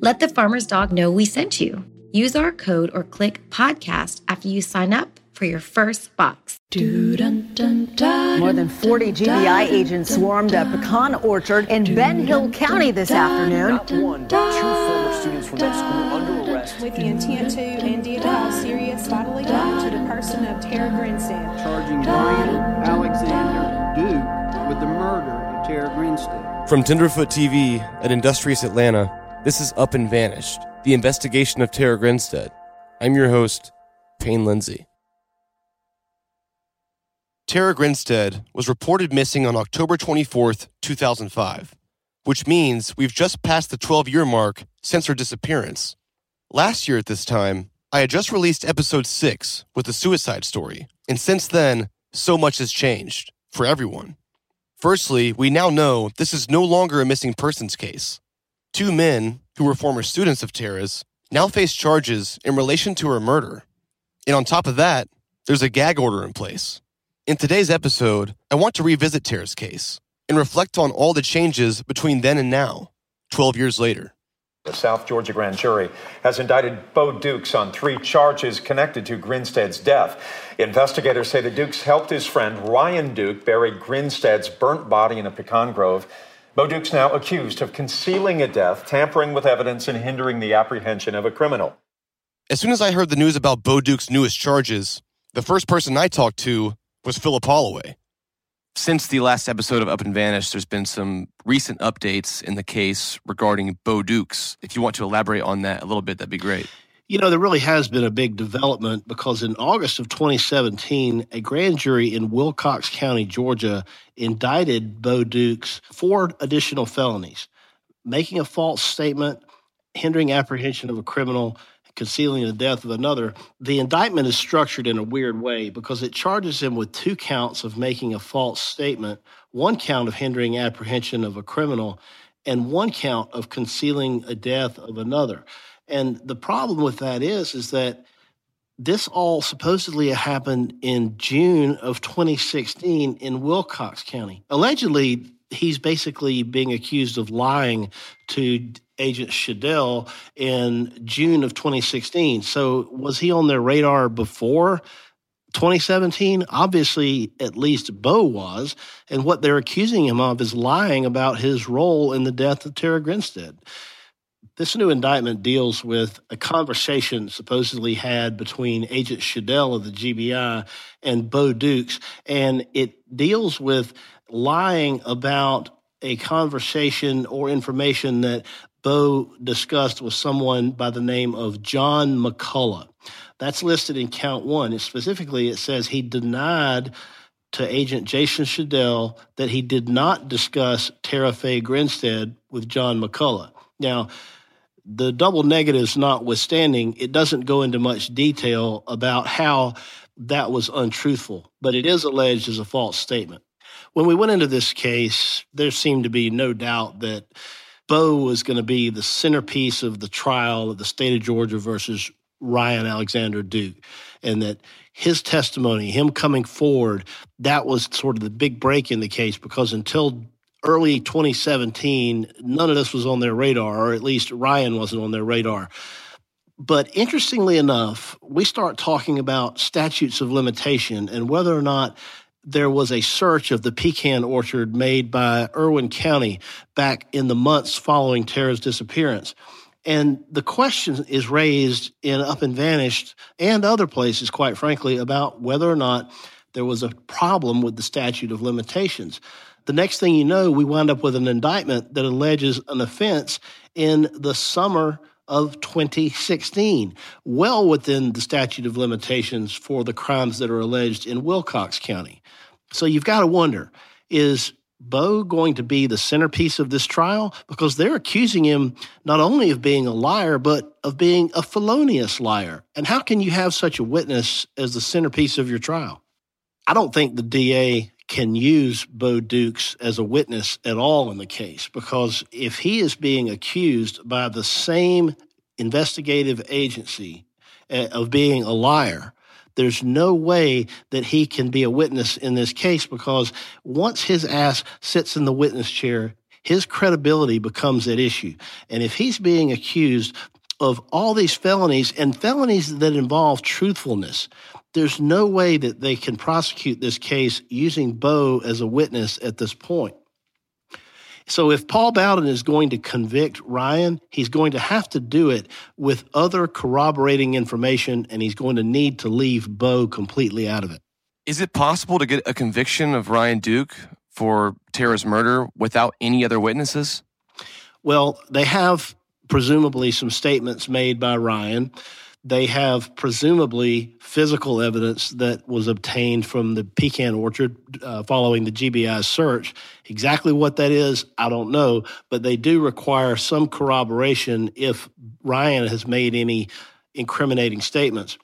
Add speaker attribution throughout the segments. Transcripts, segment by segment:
Speaker 1: Let the farmer's dog know we sent you. Use our code or click podcast after you sign up for your first box.
Speaker 2: More than 40 GBI agents swarmed a pecan orchard in Ben Hill County this afternoon.
Speaker 3: Not one, but two former students from that school under arrest.
Speaker 4: With the intent to and did cause uh, serious bodily harm to the person of Tara Grinstead.
Speaker 5: Charging Ryan Alexander Duke with the murder of Tara Grinstead.
Speaker 6: From Tenderfoot TV at Industrious Atlanta, this is Up and Vanished, the investigation of Tara Grinstead. I'm your host, Payne Lindsey. Tara Grinstead was reported missing on October 24th, 2005, which means we've just passed the 12 year mark since her disappearance. Last year at this time, I had just released episode 6 with the suicide story, and since then, so much has changed for everyone. Firstly, we now know this is no longer a missing persons case. Two men, who were former students of Tara's, now face charges in relation to her murder. And on top of that, there's a gag order in place. In today's episode, I want to revisit Tara's case and reflect on all the changes between then and now, 12 years later.
Speaker 7: The South Georgia grand jury has indicted Bo Dukes on three charges connected to Grinstead's death. Investigators say the Dukes helped his friend Ryan Duke bury Grinstead's burnt body in a pecan grove Bo Duke's now accused of concealing a death, tampering with evidence, and hindering the apprehension of a criminal.
Speaker 6: As soon as I heard the news about Bo Dukes' newest charges, the first person I talked to was Philip Holloway. Since the last episode of Up and Vanished, there's been some recent updates in the case regarding Bo Dukes. If you want to elaborate on that a little bit, that'd be great.
Speaker 8: You know, there really has been a big development because in August of 2017, a grand jury in Wilcox County, Georgia, indicted Bo Dukes for additional felonies making a false statement, hindering apprehension of a criminal, concealing the death of another. The indictment is structured in a weird way because it charges him with two counts of making a false statement, one count of hindering apprehension of a criminal, and one count of concealing a death of another. And the problem with that is, is that this all supposedly happened in June of 2016 in Wilcox County. Allegedly, he's basically being accused of lying to Agent Shadell in June of 2016. So, was he on their radar before 2017? Obviously, at least Bo was. And what they're accusing him of is lying about his role in the death of Tara Grinstead. This new indictment deals with a conversation supposedly had between Agent Shadell of the GBI and Bo Dukes, and it deals with lying about a conversation or information that Bo discussed with someone by the name of John McCullough. That's listed in count one. It specifically, it says he denied to Agent Jason Shadell that he did not discuss Tara Faye Grinstead with John McCullough. Now, the double negatives notwithstanding, it doesn't go into much detail about how that was untruthful, but it is alleged as a false statement. When we went into this case, there seemed to be no doubt that Bo was going to be the centerpiece of the trial of the state of Georgia versus Ryan Alexander Duke, and that his testimony, him coming forward, that was sort of the big break in the case because until early 2017, none of this was on their radar, or at least Ryan wasn't on their radar. But interestingly enough, we start talking about statutes of limitation and whether or not there was a search of the pecan orchard made by Irwin County back in the months following Tara's disappearance. And the question is raised in Up and Vanished and other places, quite frankly, about whether or not there was a problem with the statute of limitations. The next thing you know, we wind up with an indictment that alleges an offense in the summer of 2016, well within the statute of limitations for the crimes that are alleged in Wilcox County. So you've got to wonder is Bo going to be the centerpiece of this trial? Because they're accusing him not only of being a liar, but of being a felonious liar. And how can you have such a witness as the centerpiece of your trial? I don't think the DA can use Bo Dukes as a witness at all in the case because if he is being accused by the same investigative agency eh, of being a liar, there's no way that he can be a witness in this case because once his ass sits in the witness chair, his credibility becomes at issue. And if he's being accused of all these felonies and felonies that involve truthfulness, there's no way that they can prosecute this case using Bo as a witness at this point. So if Paul Bowden is going to convict Ryan, he's going to have to do it with other corroborating information, and he's going to need to leave Bo completely out of it.
Speaker 6: Is it possible to get a conviction of Ryan Duke for Tara's murder without any other witnesses?
Speaker 8: Well, they have presumably some statements made by Ryan. They have presumably physical evidence that was obtained from the pecan orchard uh, following the GBI search. Exactly what that is, I don't know, but they do require some corroboration if Ryan has made any incriminating statements.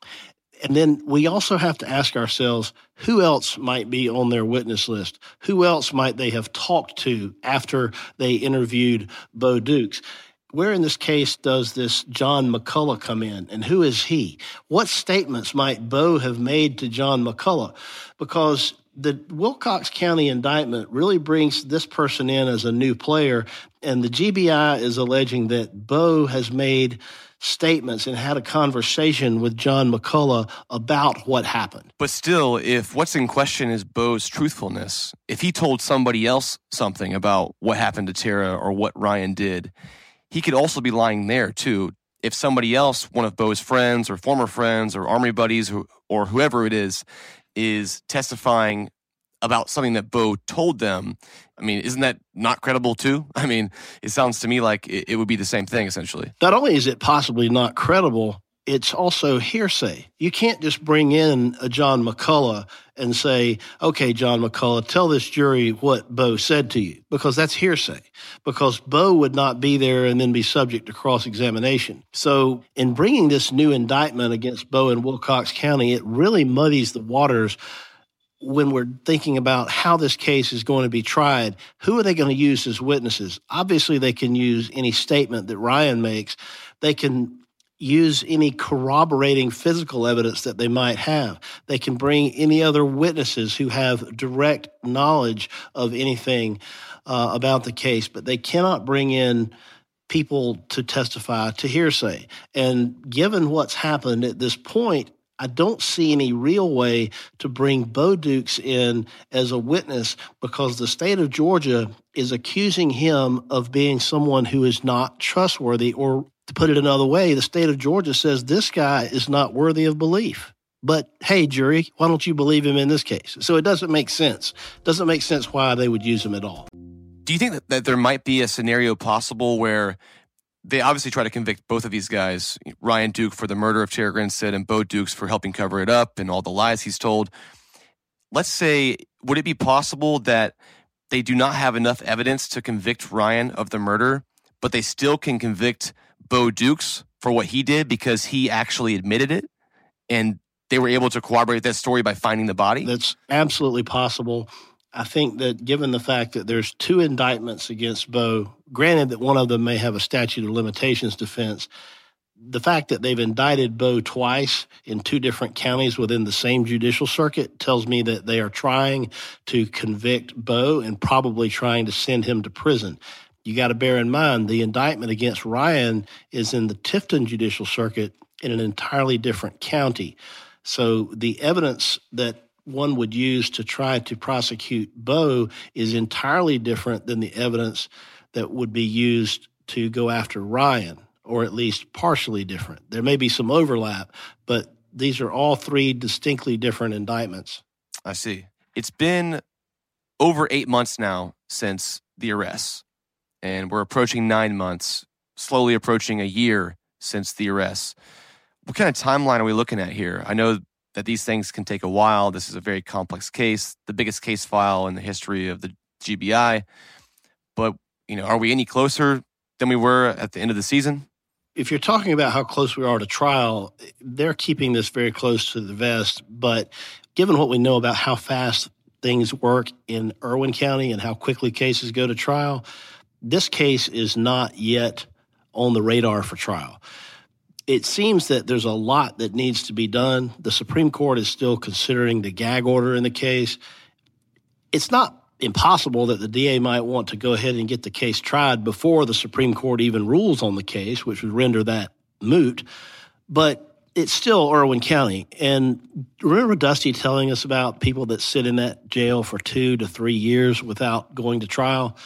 Speaker 8: And then we also have to ask ourselves who else might be on their witness list? Who else might they have talked to after they interviewed Bo Dukes? Where in this case does this John McCullough come in, and who is he? What statements might Bo have made to John McCullough? Because the Wilcox County indictment really brings this person in as a new player, and the GBI is alleging that Bo has made statements and had a conversation with John McCullough about what happened.
Speaker 6: But still, if what's in question is Bo's truthfulness, if he told somebody else something about what happened to Tara or what Ryan did, he could also be lying there too. If somebody else, one of Bo's friends or former friends or army buddies or, or whoever it is, is testifying about something that Bo told them, I mean, isn't that not credible too? I mean, it sounds to me like it would be the same thing essentially.
Speaker 8: Not only is it possibly not credible, it's also hearsay. You can't just bring in a John McCullough and say, okay, John McCullough, tell this jury what Bo said to you, because that's hearsay, because Bo would not be there and then be subject to cross examination. So, in bringing this new indictment against Bo in Wilcox County, it really muddies the waters when we're thinking about how this case is going to be tried, who are they going to use as witnesses? Obviously, they can use any statement that Ryan makes. They can use any corroborating physical evidence that they might have. They can bring any other witnesses who have direct knowledge of anything uh, about the case, but they cannot bring in people to testify to hearsay. And given what's happened at this point, I don't see any real way to bring Bo Dukes in as a witness because the state of Georgia is accusing him of being someone who is not trustworthy or to put it another way, the state of Georgia says this guy is not worthy of belief. But hey, jury, why don't you believe him in this case? So it doesn't make sense. Doesn't make sense why they would use him at all.
Speaker 6: Do you think that, that there might be a scenario possible where they obviously try to convict both of these guys, Ryan Duke for the murder of Tara Grinstead and Bo Dukes for helping cover it up and all the lies he's told. Let's say, would it be possible that they do not have enough evidence to convict Ryan of the murder, but they still can convict Bo Dukes for what he did because he actually admitted it and they were able to corroborate that story by finding the body?
Speaker 8: That's absolutely possible. I think that given the fact that there's two indictments against Bo, granted that one of them may have a statute of limitations defense, the fact that they've indicted Bo twice in two different counties within the same judicial circuit tells me that they are trying to convict Bo and probably trying to send him to prison you got to bear in mind the indictment against Ryan is in the Tifton Judicial Circuit in an entirely different county. So the evidence that one would use to try to prosecute Bo is entirely different than the evidence that would be used to go after Ryan. or at least partially different. There may be some overlap, but these are all three distinctly different indictments.
Speaker 9: I see. It's been over eight months now since the arrests, and we're approaching nine months, slowly approaching a year since the arrests. What kind of timeline are we looking at here? I know that these things can take a while. This is a very complex case, the biggest case file in the history of the GBI. But, you know, are we any closer than we were at the end of the season?
Speaker 8: If you're talking about how close we are to trial, they're keeping this very close to the vest. But given what we know about how fast things work in Irwin County and how quickly cases go to trial, this case is not yet on the radar for trial. It seems that there's a lot that needs to be done. The Supreme Court is still considering the gag order in the case. It's not impossible that the DA might want to go ahead and get the case tried before the Supreme Court even rules on the case, which would render that moot. But it's still Irwin County. And remember Dusty telling us about people that sit in that jail for two to three years without going to trial?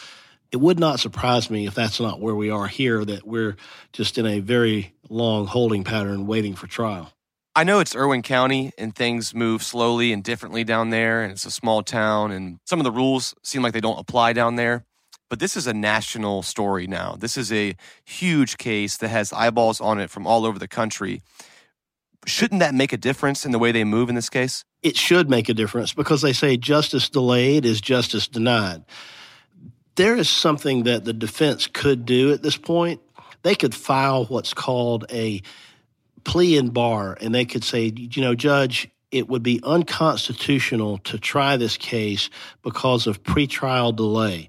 Speaker 8: It would not surprise me if that's not where we are here, that we're just in a very long holding pattern waiting for trial.
Speaker 9: I know it's Irwin County and things move slowly and differently down there, and it's a small town, and some of the rules seem like they don't apply down there. But this is a national story now. This is a huge case that has eyeballs on it from all over the country. Shouldn't that make a difference in the way they move in this case?
Speaker 8: It should make a difference because they say justice delayed is justice denied. There is something that the defense could do at this point. They could file what's called a plea in bar, and they could say, you know, Judge, it would be unconstitutional to try this case because of pretrial delay.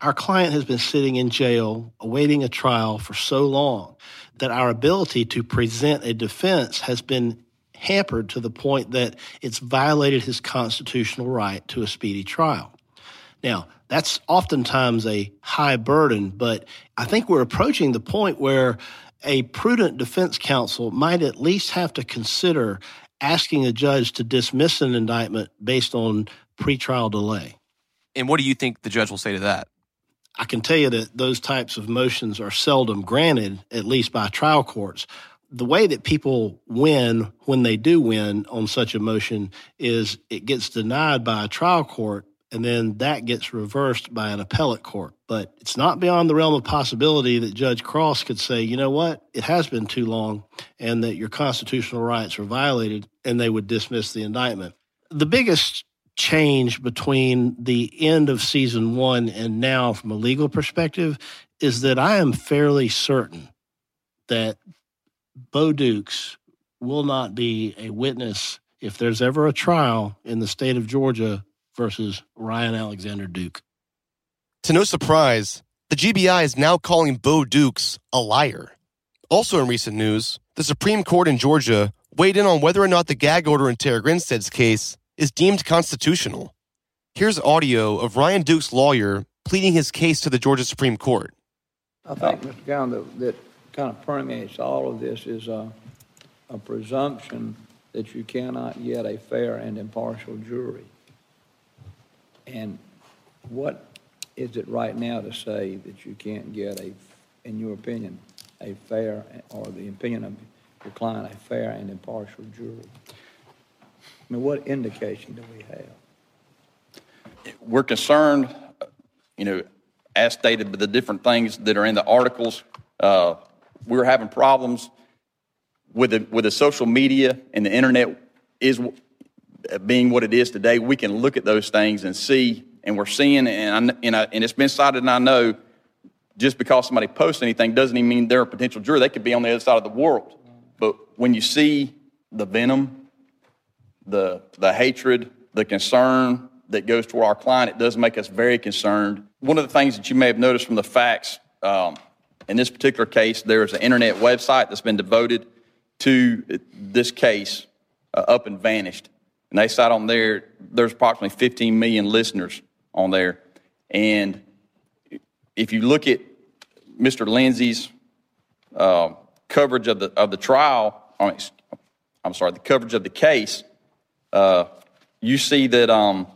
Speaker 8: Our client has been sitting in jail awaiting a trial for so long that our ability to present a defense has been hampered to the point that it's violated his constitutional right to a speedy trial. Now, that's oftentimes a high burden, but I think we're approaching the point where a prudent defense counsel might at least have to consider asking a judge to dismiss an indictment based on pretrial delay.
Speaker 9: And what do you think the judge will say to that?
Speaker 8: I can tell you that those types of motions are seldom granted, at least by trial courts. The way that people win when they do win on such a motion is it gets denied by a trial court and then that gets reversed by an appellate court. But it's not beyond the realm of possibility that Judge Cross could say, you know what, it has been too long and that your constitutional rights are violated, and they would dismiss the indictment. The biggest change between the end of season one and now, from a legal perspective, is that I am fairly certain that Bo Dukes will not be a witness if there's ever a trial in the state of Georgia versus Ryan Alexander Duke.
Speaker 6: To no surprise, the GBI is now calling Bo Dukes a liar. Also in recent news, the Supreme Court in Georgia weighed in on whether or not the gag order in Tara Grinstead's case is deemed constitutional. Here's audio of Ryan Duke's lawyer pleading his case to the Georgia Supreme Court.
Speaker 10: I think, Mr. Gowan, that, that kind of permeates all of this is a, a presumption that you cannot get a fair and impartial jury. And what is it right now to say that you can't get a, in your opinion, a fair, or the opinion of your client, a fair and impartial jury? I mean, what indication do we have?
Speaker 11: We're concerned, you know, as stated, with the different things that are in the articles. Uh, we're having problems with the, with the social media and the internet is being what it is today. We can look at those things and see, and we're seeing, and, I, and, I, and it's been cited, and I know just because somebody posts anything doesn't even mean they're a potential juror. They could be on the other side of the world. But when you see the venom the, the hatred, the concern that goes toward our client, it does make us very concerned. One of the things that you may have noticed from the facts um, in this particular case, there is an internet website that's been devoted to this case uh, up and vanished. And they cite on there, there's approximately 15 million listeners on there. And if you look at Mr. Lindsey's uh, coverage of the, of the trial, I'm sorry, the coverage of the case, uh, you see that um,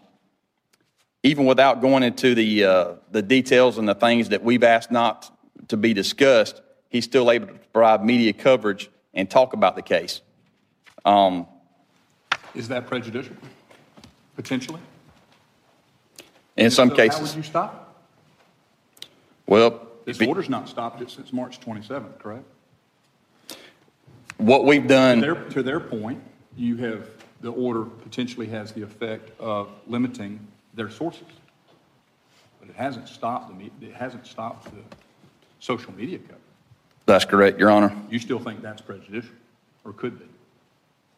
Speaker 11: even without going into the, uh, the details and the things that we've asked not to be discussed, he's still able to provide media coverage and talk about the case. Um,
Speaker 12: Is that prejudicial, potentially?
Speaker 11: in some
Speaker 12: So
Speaker 11: cases,
Speaker 12: How would you stop
Speaker 11: well,
Speaker 12: it? This
Speaker 11: be-
Speaker 12: order's not stopped it since March 27th, correct?
Speaker 11: what we've done,
Speaker 12: their, to their point, you have, the order potentially has the effect of limiting their sources. But it hasn't stopped the, me- it hasn't stopped the social media coverage.
Speaker 11: that's correct, Your Honor.
Speaker 12: You still think that's prejudicial, or could be?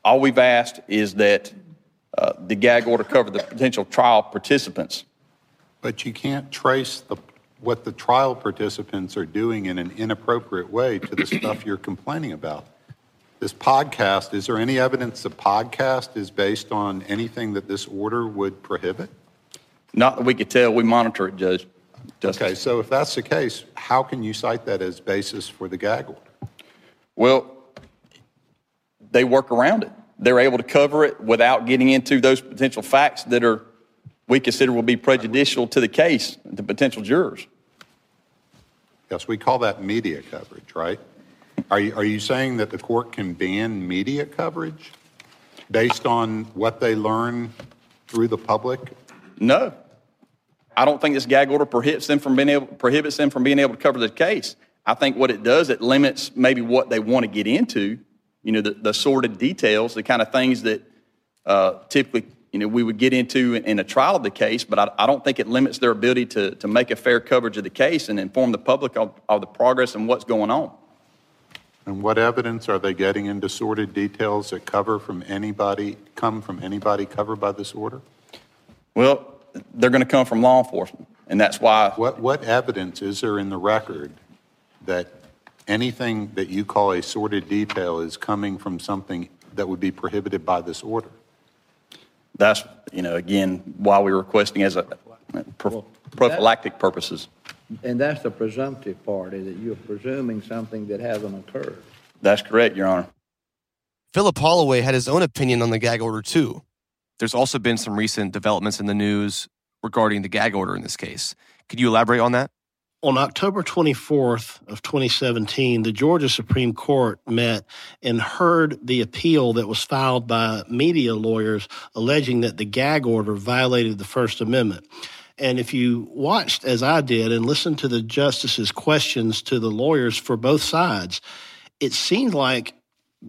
Speaker 11: All we've asked is that uh, the gag order cover the potential trial participants.
Speaker 13: But you can't trace the, what the trial participants are doing in an inappropriate way to the stuff you're complaining about. This podcast, is there any evidence the podcast is based on anything that this order would prohibit?
Speaker 11: Not that we could tell, we monitor it, Judge. Justice.
Speaker 13: Okay, so if that's the case, how can you cite that as basis for the gag order?
Speaker 11: Well, they work around it. They're able to cover it without getting into those potential facts that are we consider will be prejudicial to the case, to potential jurors.
Speaker 13: Yes, we call that media coverage, right? Are you, are you saying that the court can ban media coverage based on what they learn through the public?
Speaker 11: No. I don't think this gag order prohibits them from being able prohibits them from being able to cover the case. I think what it does, it limits maybe what they want to get into, you know, the, the sordid details, the kind of things that uh, typically, you know, we would get into in, in a trial of the case, but I, I don't think it limits their ability to, to make a fair coverage of the case and inform the public of, of the progress and what's going on.
Speaker 13: And what evidence are they getting into sordid details that cover from anybody, come from anybody covered by this order?
Speaker 11: Well, they're going to come from law enforcement, and that's why.
Speaker 13: What, what evidence is there in the record that anything that you call a sordid detail is coming from something that would be prohibited by this order?
Speaker 11: That's, you know, again, why we're requesting as a pro- prophylactic purposes.
Speaker 10: And that's the presumptive part, is that you're presuming something that hasn't occurred.
Speaker 11: That's correct, Your Honor.
Speaker 6: Philip Holloway had his own opinion on the gag order, too.
Speaker 9: There's also been some recent developments in the news regarding the gag order in this case. Could you elaborate on that?
Speaker 8: On October 24th of 2017, the Georgia Supreme Court met and heard the appeal that was filed by media lawyers alleging that the gag order violated the First Amendment. And if you watched, as I did, and listened to the justices' questions to the lawyers for both sides, it seemed like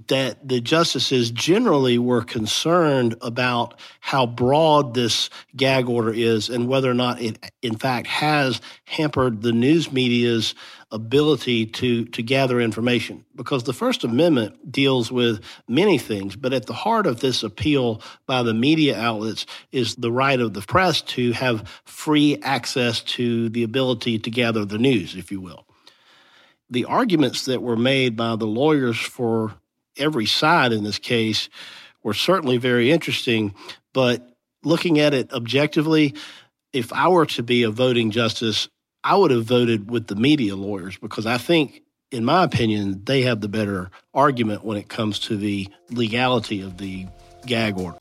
Speaker 8: that the justices generally were concerned about how broad this gag order is and whether or not it, in fact, has hampered the news media's ability to, to gather information. Because the First Amendment deals with many things, but at the heart of this appeal by the media outlets is the right of the press to have free access to the ability to gather the news, if you will. The arguments that were made by the lawyers for every side in this case were certainly very interesting. But looking at it objectively, if I were to be a voting justice, I would have voted with the media lawyers because I think, in my opinion, they have the better argument when it comes to the legality of the gag order.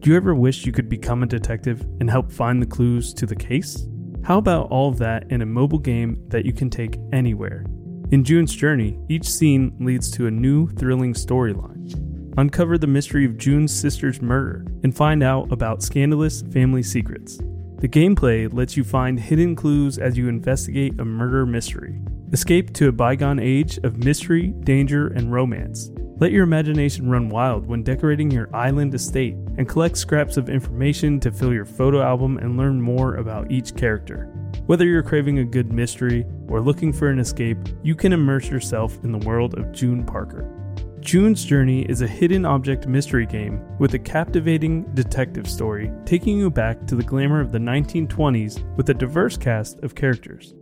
Speaker 14: Do you ever wish you could become a detective and help find the clues to the case? How about all of that in a mobile game that you can take anywhere? In June's Journey, each scene leads to a new, thrilling storyline. Uncover the mystery of June's sister's murder and find out about scandalous family secrets. The gameplay lets you find hidden clues as you investigate a murder mystery. Escape to a bygone age of mystery, danger, and romance. Let your imagination run wild when decorating your island estate and collect scraps of information to fill your photo album and learn more about each character. Whether you're craving a good mystery or looking for an escape, you can immerse yourself in the world of June Parker. June's Journey is a hidden object mystery game with a captivating detective story taking you back to the glamour of the 1920s with a diverse cast of characters.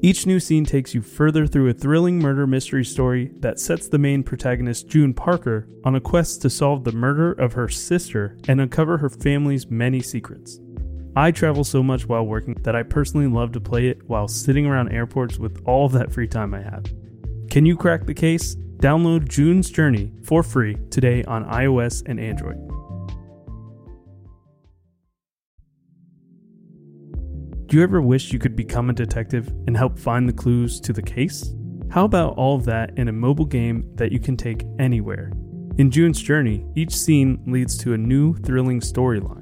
Speaker 14: Each new scene takes you further through a thrilling murder mystery story that sets the main protagonist, June Parker, on a quest to solve the murder of her sister and uncover her family's many secrets. I travel so much while working that I personally love to play it while sitting around airports with all that free time I have. Can you crack the case? Download June's Journey for free today on iOS and Android. Do you ever wish you could become a detective and help find the clues to the case? How about all of that in a mobile game that you can take anywhere? In June's Journey, each scene leads to a new, thrilling storyline.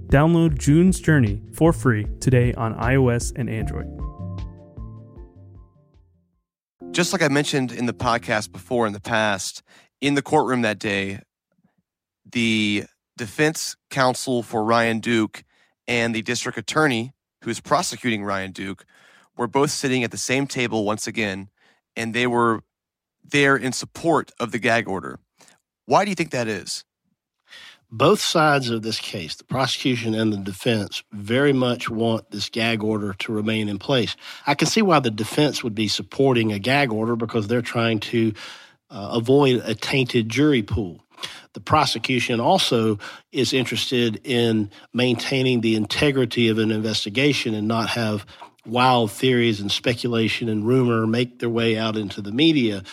Speaker 14: Download June's Journey for free today on iOS and Android.
Speaker 6: Just like I mentioned in the podcast before in the past, in the courtroom that day, the defense counsel for Ryan Duke and the district attorney who's prosecuting Ryan Duke were both sitting at the same table once again, and they were there in support of the gag order. Why do you think that is?
Speaker 8: Both sides of this case, the prosecution and the defense, very much want this gag order to remain in place. I can see why the defense would be supporting a gag order because they're trying to uh, avoid a tainted jury pool. The prosecution also is interested in maintaining the integrity of an investigation and not have wild theories and speculation and rumor make their way out into the media.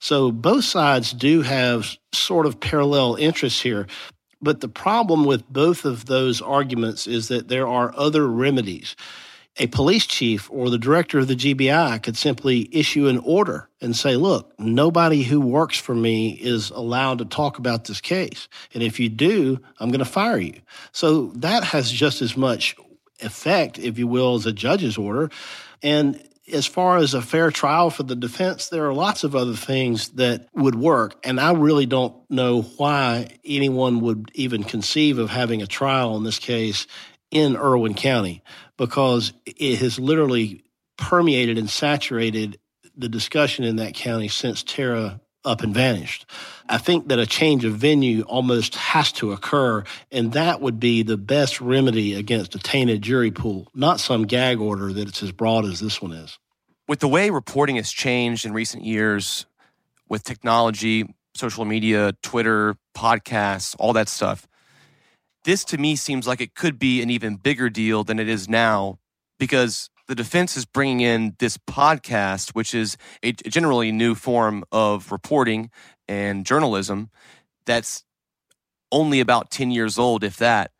Speaker 8: So both sides do have sort of parallel interests here. But the problem with both of those arguments is that there are other remedies. A police chief or the director of the GBI could simply issue an order and say, look, nobody who works for me is allowed to talk about this case. And if you do, I'm going to fire you. So that has just as much effect, if you will, as a judge's order. And as far as a fair trial for the defense, there are lots of other things that would work. And I really don't know why anyone would even conceive of having a trial in this case in Irwin County because it has literally permeated and saturated the discussion in that county since Tara up and vanished. I think that a change of venue almost has to occur, and that would be the best remedy against a tainted jury pool, not some gag order that's as broad as this one is.
Speaker 6: With the way reporting has changed in recent years, with technology, social media, Twitter, podcasts, all that stuff, this to me seems like it could be an even bigger deal than it is now because the defense is bringing in this podcast, which is a generally new form of reporting and journalism that's only about 10 years old, if that.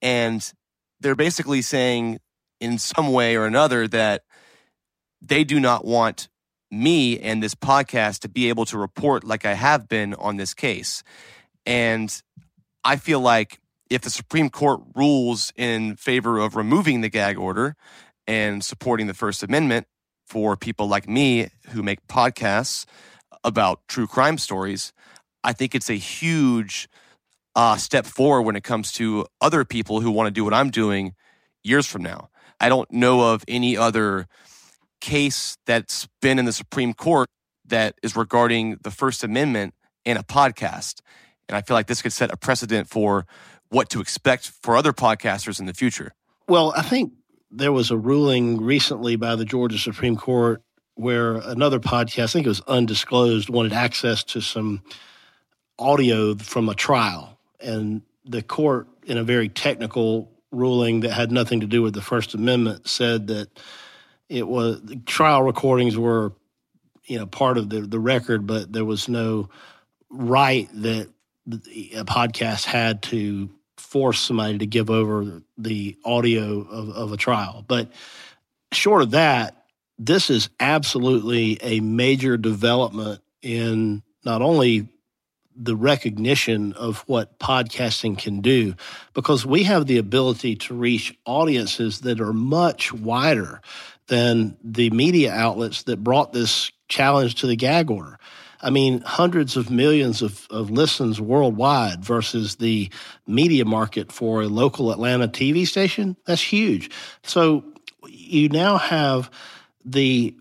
Speaker 6: And they're basically saying, in some way or another, that they do not want me and this podcast to be able to report like I have been on this case. And I feel like if the Supreme Court rules in favor of removing the gag order and supporting the First Amendment for people like me who make podcasts about true crime stories, I think it's a huge uh, step forward when it comes to other people who want to do what I'm doing years from now. I don't know of any other case that's been in the Supreme Court that is regarding the First Amendment in a podcast. And I feel like this could set a precedent for what to expect for other podcasters in the future.
Speaker 8: Well, I think there was a ruling recently by the Georgia Supreme Court where another podcast, I think it was undisclosed, wanted access to some audio from a trial. And the court, in a very technical ruling that had nothing to do with the First Amendment, said that it was trial recordings were, you know, part of the, the record, but there was no right that a podcast had to force somebody to give over the audio of, of a trial. But short of that, this is absolutely a major development in not only the recognition of what podcasting can do because we have the ability to reach audiences that are much wider than the media outlets that brought this challenge to the gag order. I mean, hundreds of millions of, of listens worldwide versus the media market for a local Atlanta TV station. That's huge. So you now have the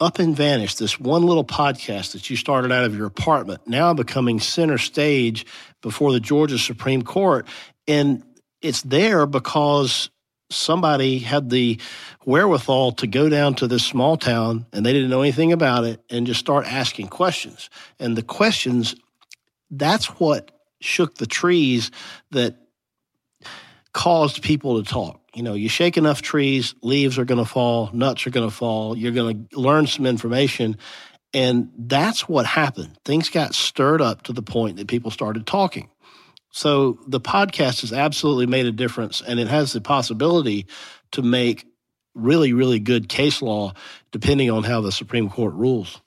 Speaker 8: up and vanish this one little podcast that you started out of your apartment now becoming center stage before the Georgia Supreme Court. And it's there because somebody had the wherewithal to go down to this small town and they didn't know anything about it and just start asking questions. And the questions, that's what shook the trees that caused people to talk. You know, you shake enough trees, leaves are going to fall, nuts are going to fall, you're going to learn some information. And that's what happened. Things got stirred up to the point that people started talking. So the podcast has absolutely made a difference, and it has the possibility to make really, really good case law depending on how the Supreme Court rules.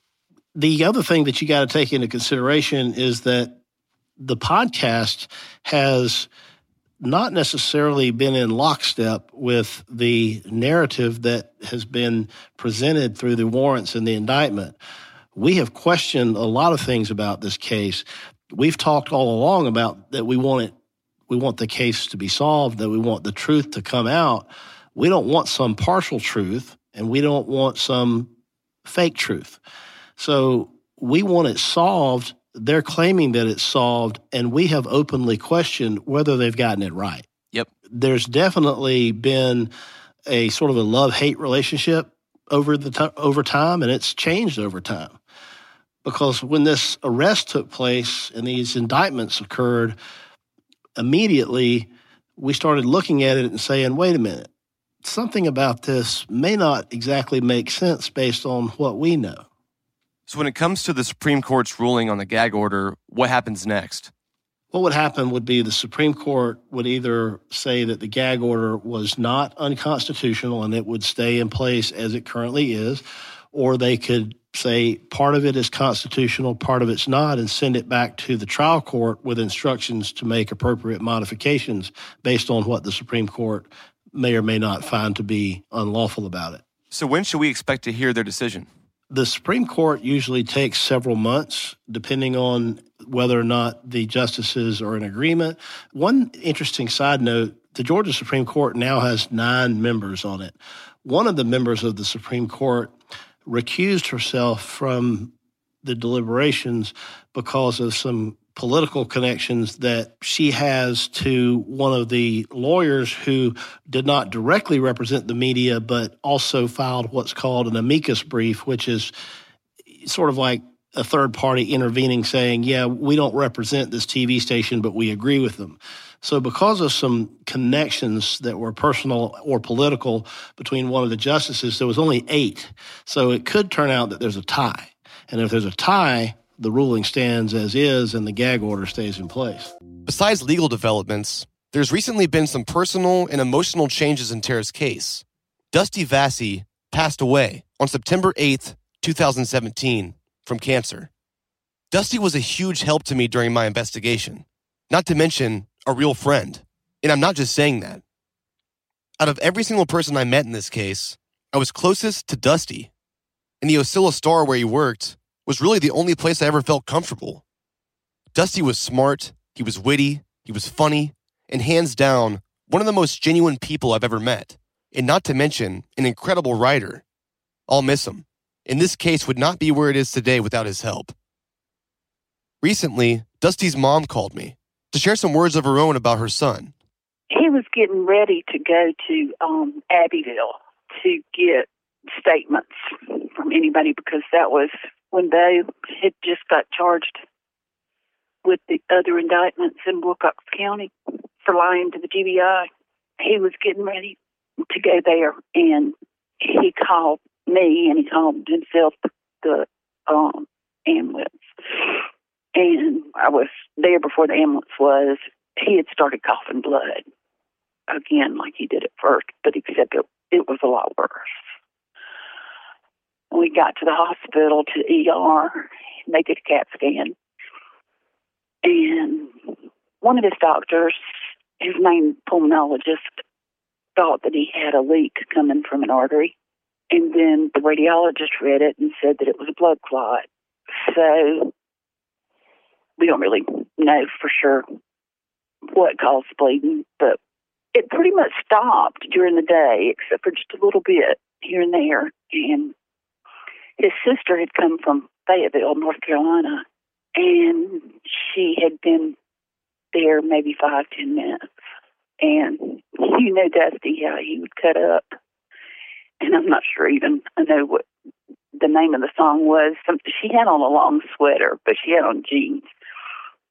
Speaker 8: The other thing that you got to take into consideration is that the podcast has not necessarily been in lockstep with the narrative that has been presented through the warrants and the indictment. We have questioned a lot of things about this case we've talked all along about that we want it we want the case to be solved that we want the truth to come out. We don't want some partial truth and we don't want some fake truth. So we want it solved. They're claiming that it's solved and we have openly questioned whether they've gotten it right.
Speaker 9: Yep.
Speaker 8: There's definitely been a sort of a love hate relationship over the t- over time and it's changed over time because when this arrest took place and these indictments occurred, immediately we started looking at it and saying, wait a minute, something about this may not exactly make sense based on what we know.
Speaker 9: So, when it comes to the Supreme Court's ruling on the gag order, what happens next?
Speaker 8: What would happen would be the Supreme Court would either say that the gag order was not unconstitutional and it would stay in place as it currently is, or they could say part of it is constitutional, part of it's not, and send it back to the trial court with instructions to make appropriate modifications based on what the Supreme Court may or may not find to be unlawful about it.
Speaker 9: So, when should we expect to hear their decision?
Speaker 8: The Supreme Court usually takes several months, depending on whether or not the justices are in agreement. One interesting side note the Georgia Supreme Court now has nine members on it. One of the members of the Supreme Court recused herself from the deliberations because of some political connections that she has to one of the lawyers who did not directly represent the media, but also filed what's called an amicus brief, which is sort of like a third party intervening saying, yeah, we don't represent this TV station, but we agree with them. So, because of some connections that were personal or political between one of the justices, there was only eight. So, it could turn out that there's a tie. And if there's a tie, the ruling stands as is and the gag order stays in place.
Speaker 6: Besides legal developments, there's recently been some personal and emotional changes in Tara's case. Dusty Vassy passed away on September 8th, 2017, from cancer. Dusty was a huge help to me during my investigation, not to mention a real friend. And I'm not just saying that. Out of every single person I met in this case, I was closest to Dusty. And the Ocilla Star where he worked was really the only place I ever felt comfortable. Dusty was smart, he was witty, he was funny, and hands down, one of the most genuine people I've ever met. And not to mention, an incredible writer. I'll miss him. And this case would not be where it is today without his help. Recently, Dusty's mom called me to share some words of her own about her son.
Speaker 15: He was getting ready to go to um, Abbeville to get statements from anybody because that was when they had just got charged with the other indictments in Wilcox County for lying to the GBI. He was getting ready to go there, and he called me and he called himself the um, ambulance and I was there before the ambulance was. He had started coughing blood again, like he did at first, but except it, it was a lot worse. We got to the hospital to ER. They did a CAT scan. And one of his doctors, his main pulmonologist, thought that he had a leak coming from an artery. And then the radiologist read it and said that it was a blood clot. So we don't really know for sure what caused bleeding, but it pretty much stopped during the day, except for just a little bit here and there. And his sister had come from Fayetteville, North Carolina, and she had been there maybe five, ten minutes. And you know Dusty how he would cut up. And I'm not sure even I know what the name of the song was. She had on a long sweater, but she had on jeans.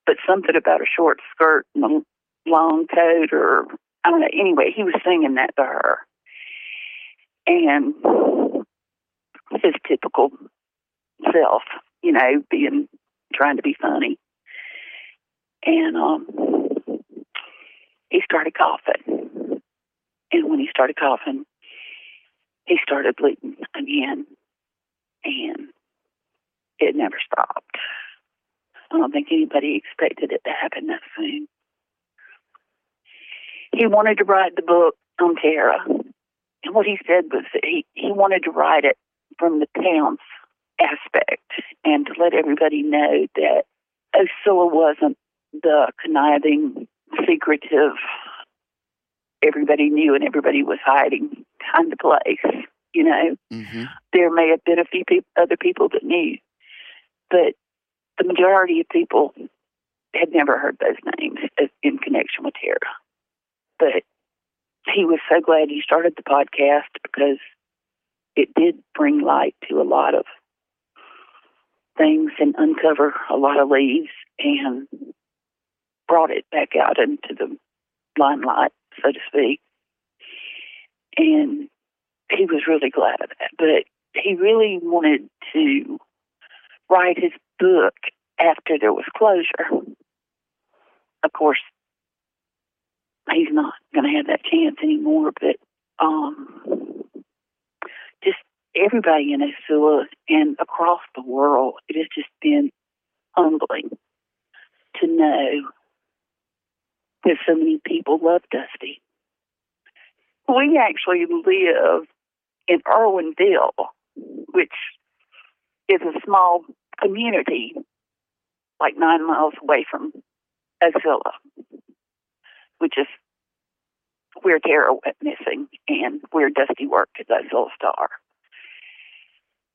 Speaker 15: But something about a short skirt and a long coat, or I don't know. Anyway, he was singing that to her, and his typical self, you know, being trying to be funny, and um, he started coughing, and when he started coughing, he started bleeding again, and it never stopped. I don't think anybody expected it to happen that soon. He wanted to write the book on Tara. And what he said was that he, he wanted to write it from the town's aspect and to let everybody know that Ocilla wasn't the conniving, secretive, everybody knew and everybody was hiding kind of place. You know,
Speaker 6: Mm-hmm.
Speaker 15: there may have been a few peop other people that knew, but the majority of people had never heard those names in connection with Tara. But he was so glad he started the podcast because it did bring light to a lot of things and uncover a lot of leaves and brought it back out into the limelight, so to speak. And he was really glad of that. But he really wanted to write his book after there was closure. Of course, he's not going to have that chance anymore, but um, just everybody in Ocilla and across the world, it has just been humbling to know that so many people love Dusty. We actually live in Irwinville, which is a small community like nine miles away from Ocilla, which is where Tara went missing and where Dusty worked at Ocilla Star.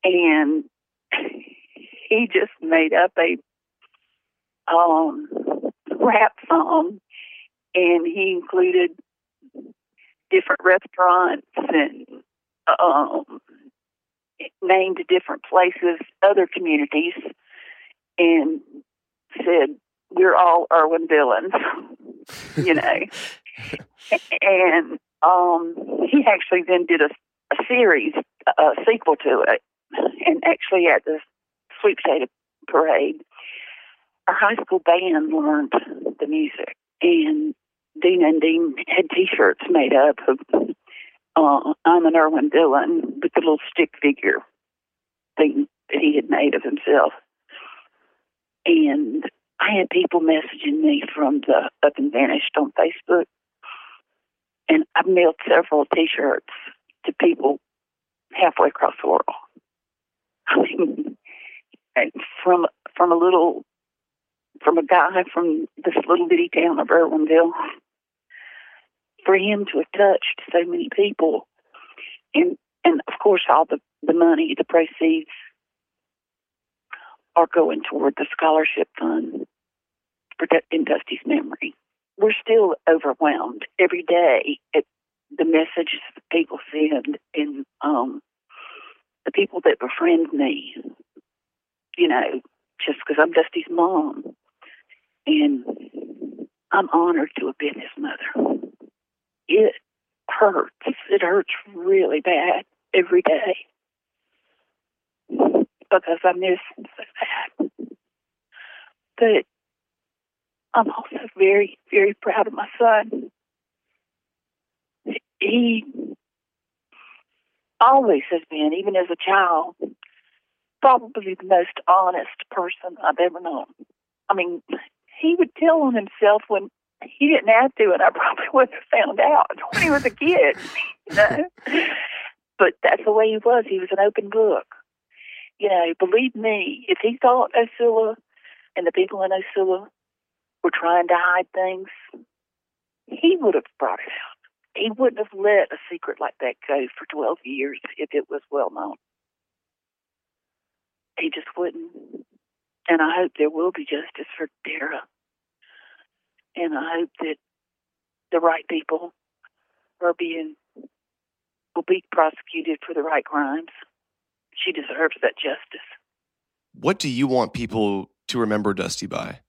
Speaker 15: And he just made up a um, rap song, and he included different restaurants and um, named different places, other communities, and said, "We're all Irwin villains," you know. and um, he actually then did a, a series, a sequel to it, and actually at the Sweet Potato Parade, our high school band learned the music, and Dean and Dean had T-shirts made up of uh, "I'm an Irwin villain" with the little stick figure thing that he had made of himself, and I had people messaging me from the Up and Vanished on Facebook, and I've mailed several T-shirts to people halfway across the world. I mean, from from a little from a guy from this little bitty town of Irwinville, for him to have touched so many people, and and of course all the the money, the proceeds are going toward the scholarship fund for in Dusty's memory. We're still overwhelmed every day at the messages that people send and um, the people that befriend me. You know, just because I'm Dusty's mom, and I'm honored to have been his mother. It hurts. It hurts really bad every day because I miss him so bad. But I'm also very, very proud of my son. He always has been, even as a child, probably the most honest person I've ever known. I mean, he would tell on himself when he didn't have to, and I probably wouldn't have found out when he was a kid. You know, but that's the way he was. He was an open book. You know, believe me, if he thought Ocilla and the people in Ocilla were trying to hide things, he would have brought it out. He wouldn't have let a secret like that go for 12 years if it was well known. He just wouldn't. And I hope there will be justice for Tara. And I hope that the right people are being will be prosecuted for the right crimes. She deserves that justice.
Speaker 9: What do you want people to remember Dusty by?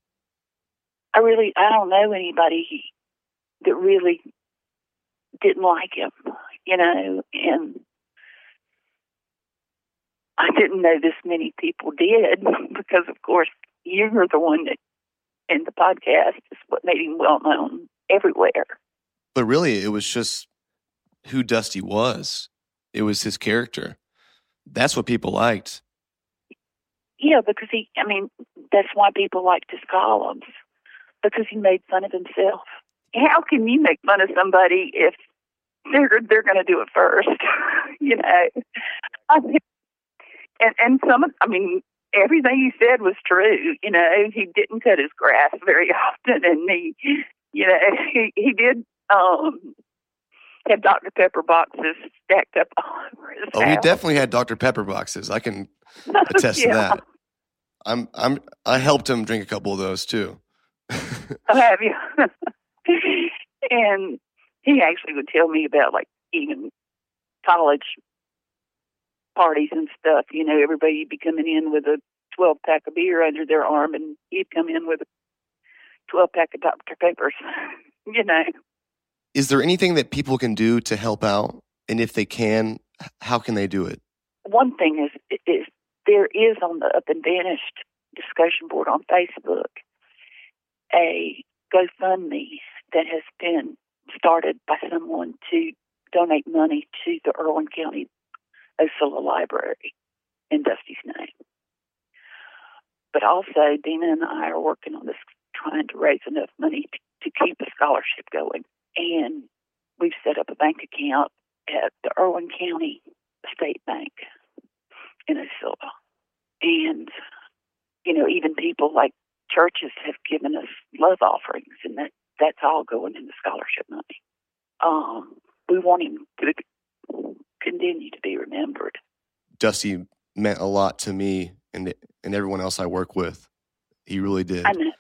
Speaker 15: I really I don't know anybody that really didn't like him, you know, and I didn't know this many people did because of course you were the one that in the podcast is what made him well known everywhere.
Speaker 9: But really, it was just who Dusty was. It was his character. That's what people liked.
Speaker 15: Yeah, because he, I mean, that's why people liked his columns because he made fun of himself. How can you make fun of somebody if they're they're going to do it first? you know, I mean, and and some, of, I mean, everything he said was true. You know, he didn't cut his grass very often, and he, you know, he he did um have Dr. Pepper boxes stacked up all over his
Speaker 9: Oh,
Speaker 15: house.
Speaker 9: we definitely had Dr. Pepper boxes. I can attest to that. I'm I'm I helped him drink a couple of those too.
Speaker 15: Oh, have you? and he actually would tell me about like even college parties and stuff. You know, everybody would be coming in with a 12 pack of beer under their arm, and he'd come in with a 12 pack of Dr. Peppers. you know,
Speaker 9: Is there anything that people can do to help out? And if they can, how can they do it?
Speaker 15: one thing is is there is on the Up and Vanished discussion board on Facebook a GoFundMe that has been started by someone to donate money to the Irwin County Ocilla Library in Dusty's name. But also, Dina and I are working on this, trying to raise enough money to, to keep a scholarship going. And we've set up a bank account at the Irwin County State Bank in Ocilla. And, you know, even people like churches have given us love offerings, and that, that's all going into scholarship money. Um, we want him to continue to be remembered.
Speaker 9: Dusty meant a lot to me and and everyone else I work with. He really did.
Speaker 15: I know.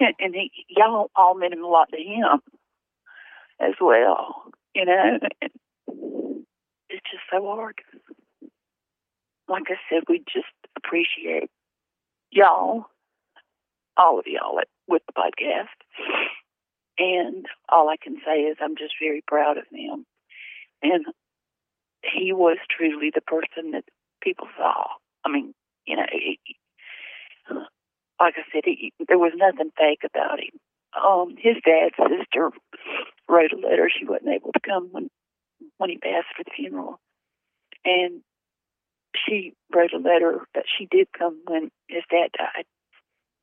Speaker 15: And he, y'all all meant a lot to him as well, you know. It's just so hard. Like I said, we just appreciate y'all, all of y'all at, with the podcast. And all I can say is I'm just very proud of them. And he was truly the person that people saw. I mean, you know, he, like I said, he, there was nothing fake about him. Um, his dad's sister wrote a letter. She wasn't able to come when when he passed for the funeral, and she wrote a letter that she did come when his dad died.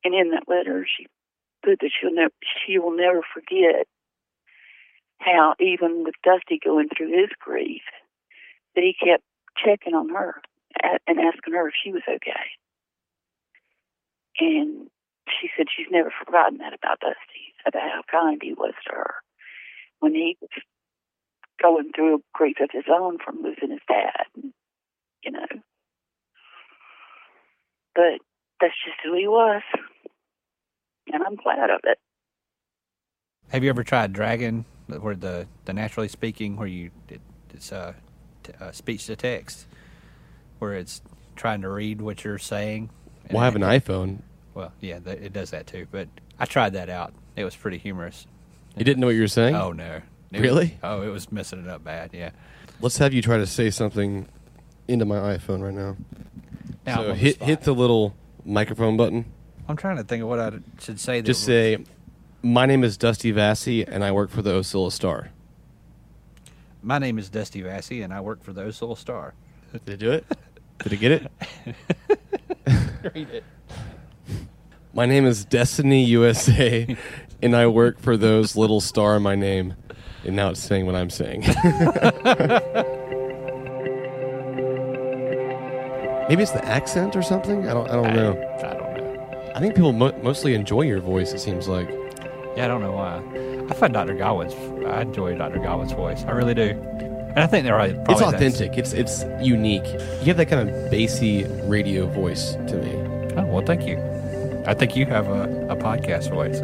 Speaker 15: And in that letter, she put that she'll never she will never forget how even with Dusty going through his grief, that he kept checking on her and asking her if she was okay. And she said she's never forgotten that about Dusty, about how kind he was to her when he was going through grief of his own from losing his dad, you know. But that's just who he was. And I'm glad of it.
Speaker 16: Have you ever tried Dragon, where the the naturally speaking, where you it, it's uh, t- uh, speech to text, where it's trying to read what you're saying?
Speaker 9: Well, I have an
Speaker 16: it-
Speaker 9: iPhone.
Speaker 16: Well, yeah, th- it does that too. But I tried that out. It was pretty humorous.
Speaker 9: You didn't know what you were saying?
Speaker 16: Oh no! It was-
Speaker 9: Really?
Speaker 16: oh, it was messing it up bad. Yeah.
Speaker 9: Let's have you try to say something into my iPhone right now.
Speaker 16: Now
Speaker 9: so
Speaker 16: on the
Speaker 9: hit hit the little microphone button.
Speaker 16: I'm trying to think of what I should say.
Speaker 9: Just say, "My name is Dusty Vassy, and I work for the Ocilla Star."
Speaker 16: My name is Dusty Vassy, and I work for the Ocilla Star.
Speaker 9: Did it do it? Did it get it?
Speaker 16: Read it.
Speaker 17: My name is Destiny USA, and I work for those little star in my name. And now it's saying what I'm saying. Maybe it's the accent or something. I don't. I don't know.
Speaker 16: I don't know.
Speaker 17: I think people mo- mostly enjoy your voice. It seems like.
Speaker 16: Yeah, I don't know why. I find Dr. Godwin's. I enjoy Dr. Godwin's voice. I really do. And I think they're right.
Speaker 17: It's authentic. It's it's unique. You have that kind of bassy radio voice to me.
Speaker 16: Oh well, thank you. I think you have a, a podcast voice.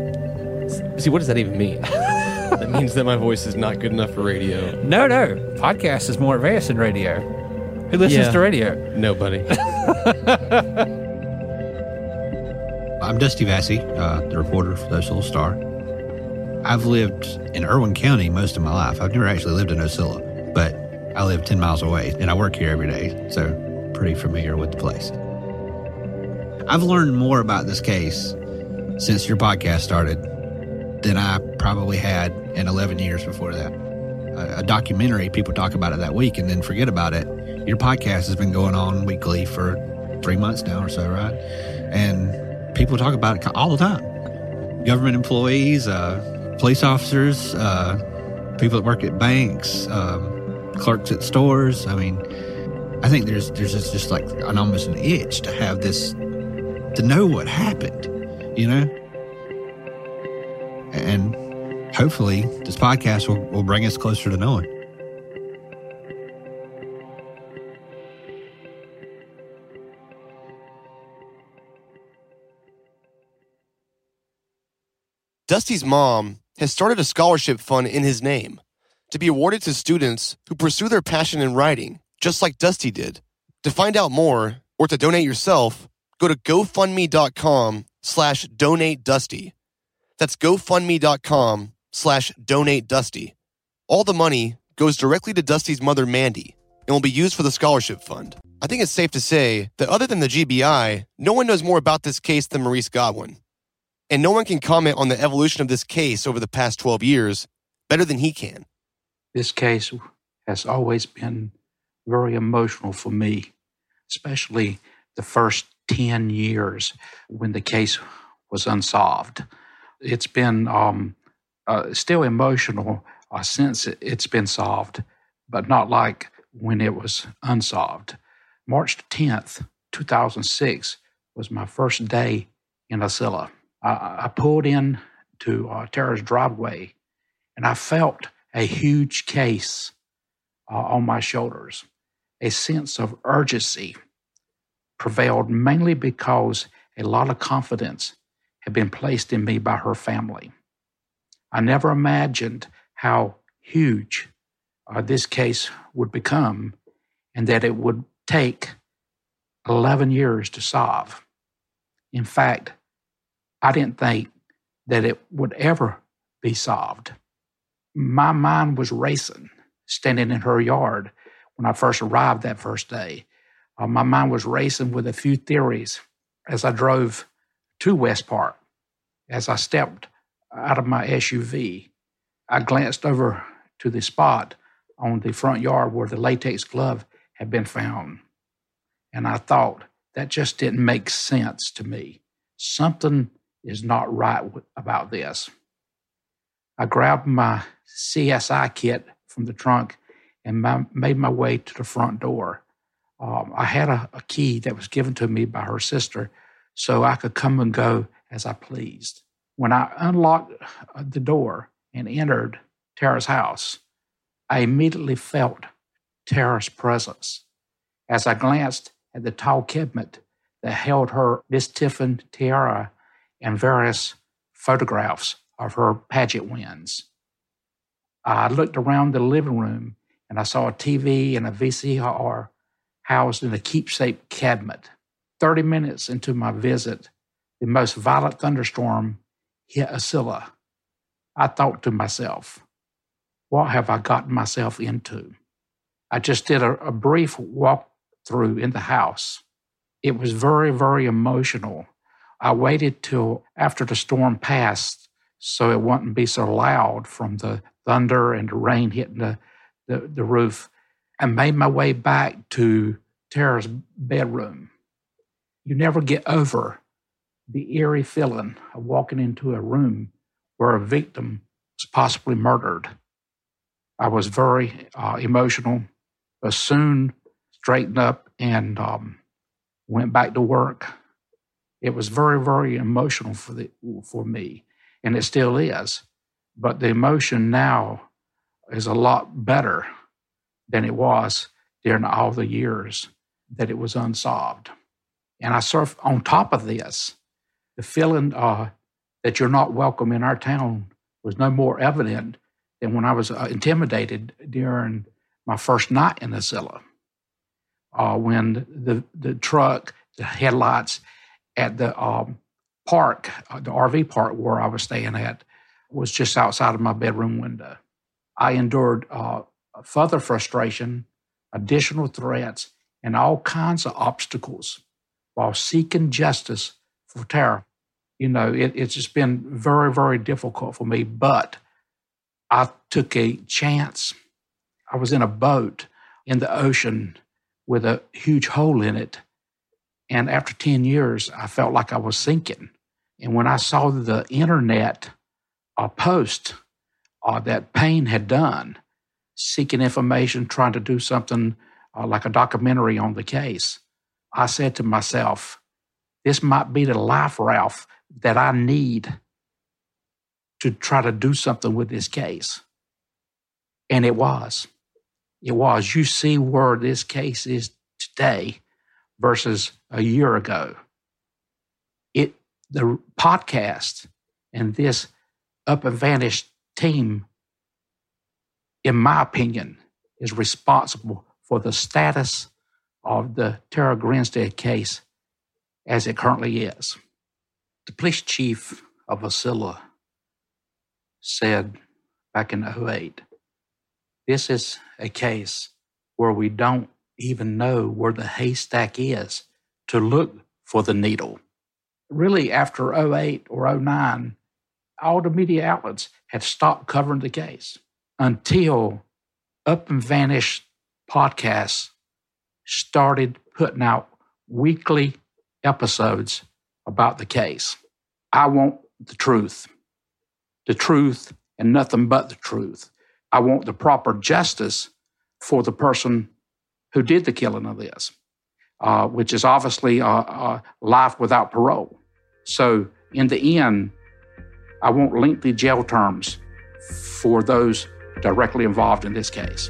Speaker 17: See, what does that even mean? that means that my voice is not good enough for radio.
Speaker 16: No, no. Podcast is more advanced than radio. Who listens
Speaker 17: Yeah.
Speaker 16: to radio?
Speaker 17: Nobody.
Speaker 18: I'm Dusty Vassy, uh, the reporter for the Ocilla Star. I've lived in Irwin County most of my life. I've never actually lived in Ocilla, but I live 10 miles away and I work here every day, so pretty familiar with the place. I've learned more about this case since your podcast started than I probably had in 11 years before that. A, a documentary, people talk about it that week and then forget about it. Your podcast has been going on weekly for three months now or so, right? And people talk about it all the time. Government employees, uh, police officers, uh, people that work at banks, um, clerks at stores. I mean, I think there's there's just, just like an almost an itch to have this to know what happened, you know. And hopefully, this podcast will, will bring us closer to knowing.
Speaker 6: Dusty's mom has started a scholarship fund in his name to be awarded to students who pursue their passion in writing, just like Dusty did. To find out more or to donate yourself, go to gofundme.com slash donate Dusty. That's gofundme.com slash donate Dusty. All the money goes directly to Dusty's mother, Mandy, and will be used for the scholarship fund. I think it's safe to say that other than the GBI, no one knows more about this case than Maurice Godwin. And no one can comment on the evolution of this case over the past 12 years better than he can.
Speaker 19: This case has always been very emotional for me, especially the first 10 years when the case was unsolved. It's been um, uh, still emotional uh, since it- it's been solved, but not like when it was unsolved. March 10th, 2006 was my first day in Ocilla. I, I pulled in to uh, Tara's driveway and I felt a huge case uh, on my shoulders. A sense of urgency prevailed mainly because a lot of confidence had been placed in me by her family. I never imagined how huge uh, this case would become and that it would take 11 years to solve. In fact, I didn't think that it would ever be solved. My mind was racing standing in her yard when I first arrived that first day. Uh, my mind was racing with a few theories as I drove to West Park. As I stepped out of my SUV, I glanced over to the spot on the front yard where the latex glove had been found. And I thought, that just didn't make sense to me. Something is not right about this. I grabbed my CSI kit from the trunk and my, made my way to the front door. Um, I had a, a key that was given to me by her sister so I could come and go as I pleased. When I unlocked uh, the door and entered Tara's house, I immediately felt Tara's presence. As I glanced at the tall cabinet that held her Miss Tifton tiara and various photographs of her pageant wins. I looked around the living room and I saw a TV and a VCR housed in a keepsake cabinet. 30 minutes into my visit, the most violent thunderstorm hit Ocilla. I thought to myself, what have I gotten myself into? I just did a, a brief walk through in the house. It was very, very emotional. I waited till after the storm passed so it wouldn't be so loud from the thunder and the rain hitting the, the, the roof. and made my way back to Tara's bedroom. You never get over the eerie feeling of walking into a room where a victim was possibly murdered. I was very uh, emotional, but soon straightened up and um, went back to work. It was very, very emotional for the for me, and it still is. But the emotion now is a lot better than it was during all the years that it was unsolved. And I surf on top of this, the feeling uh, that you're not welcome in our town was no more evident than when I was uh, intimidated during my first night in Ocilla. Uh, when the, the truck, the headlights at the um, park, uh, the RV park where I was staying at, was just outside of my bedroom window. I endured uh, further frustration, additional threats, and all kinds of obstacles while seeking justice for Tara. You know, it, it's just been very, very difficult for me, but I took a chance. I was in a boat in the ocean with a huge hole in it. And after 10 years, I felt like I was sinking. And when I saw the internet uh, post uh, that Payne had done, seeking information, trying to do something uh, like a documentary on the case, I said to myself, this might be the life, Ralph, that I need to try to do something with this case. And it was. It was. You see where this case is today versus a year ago. It the podcast and this up and vanished team, in my opinion, is responsible for the status of the Tara Grinstead case as it currently is. The police chief of Ocilla said back in 08, this is a case where we don't even know where the haystack is to look for the needle. Really, after 08 or 09, all the media outlets had stopped covering the case until Up and Vanished podcasts started putting out weekly episodes about the case. I want the truth, the truth and nothing but the truth. I want the proper justice for the person who did the killing of this, uh, which is obviously uh, uh, life without parole. So, in the end, I want lengthy jail terms for those directly involved in this case.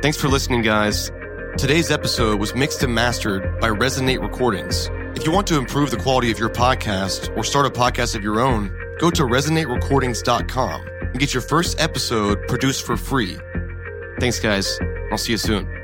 Speaker 6: Thanks for listening, guys. Today's episode was mixed and mastered by Resonate Recordings. If you want to improve the quality of your podcast or start a podcast of your own, go to resonaterecordings.com and get your first episode produced for free. Thanks, guys. I'll see you soon.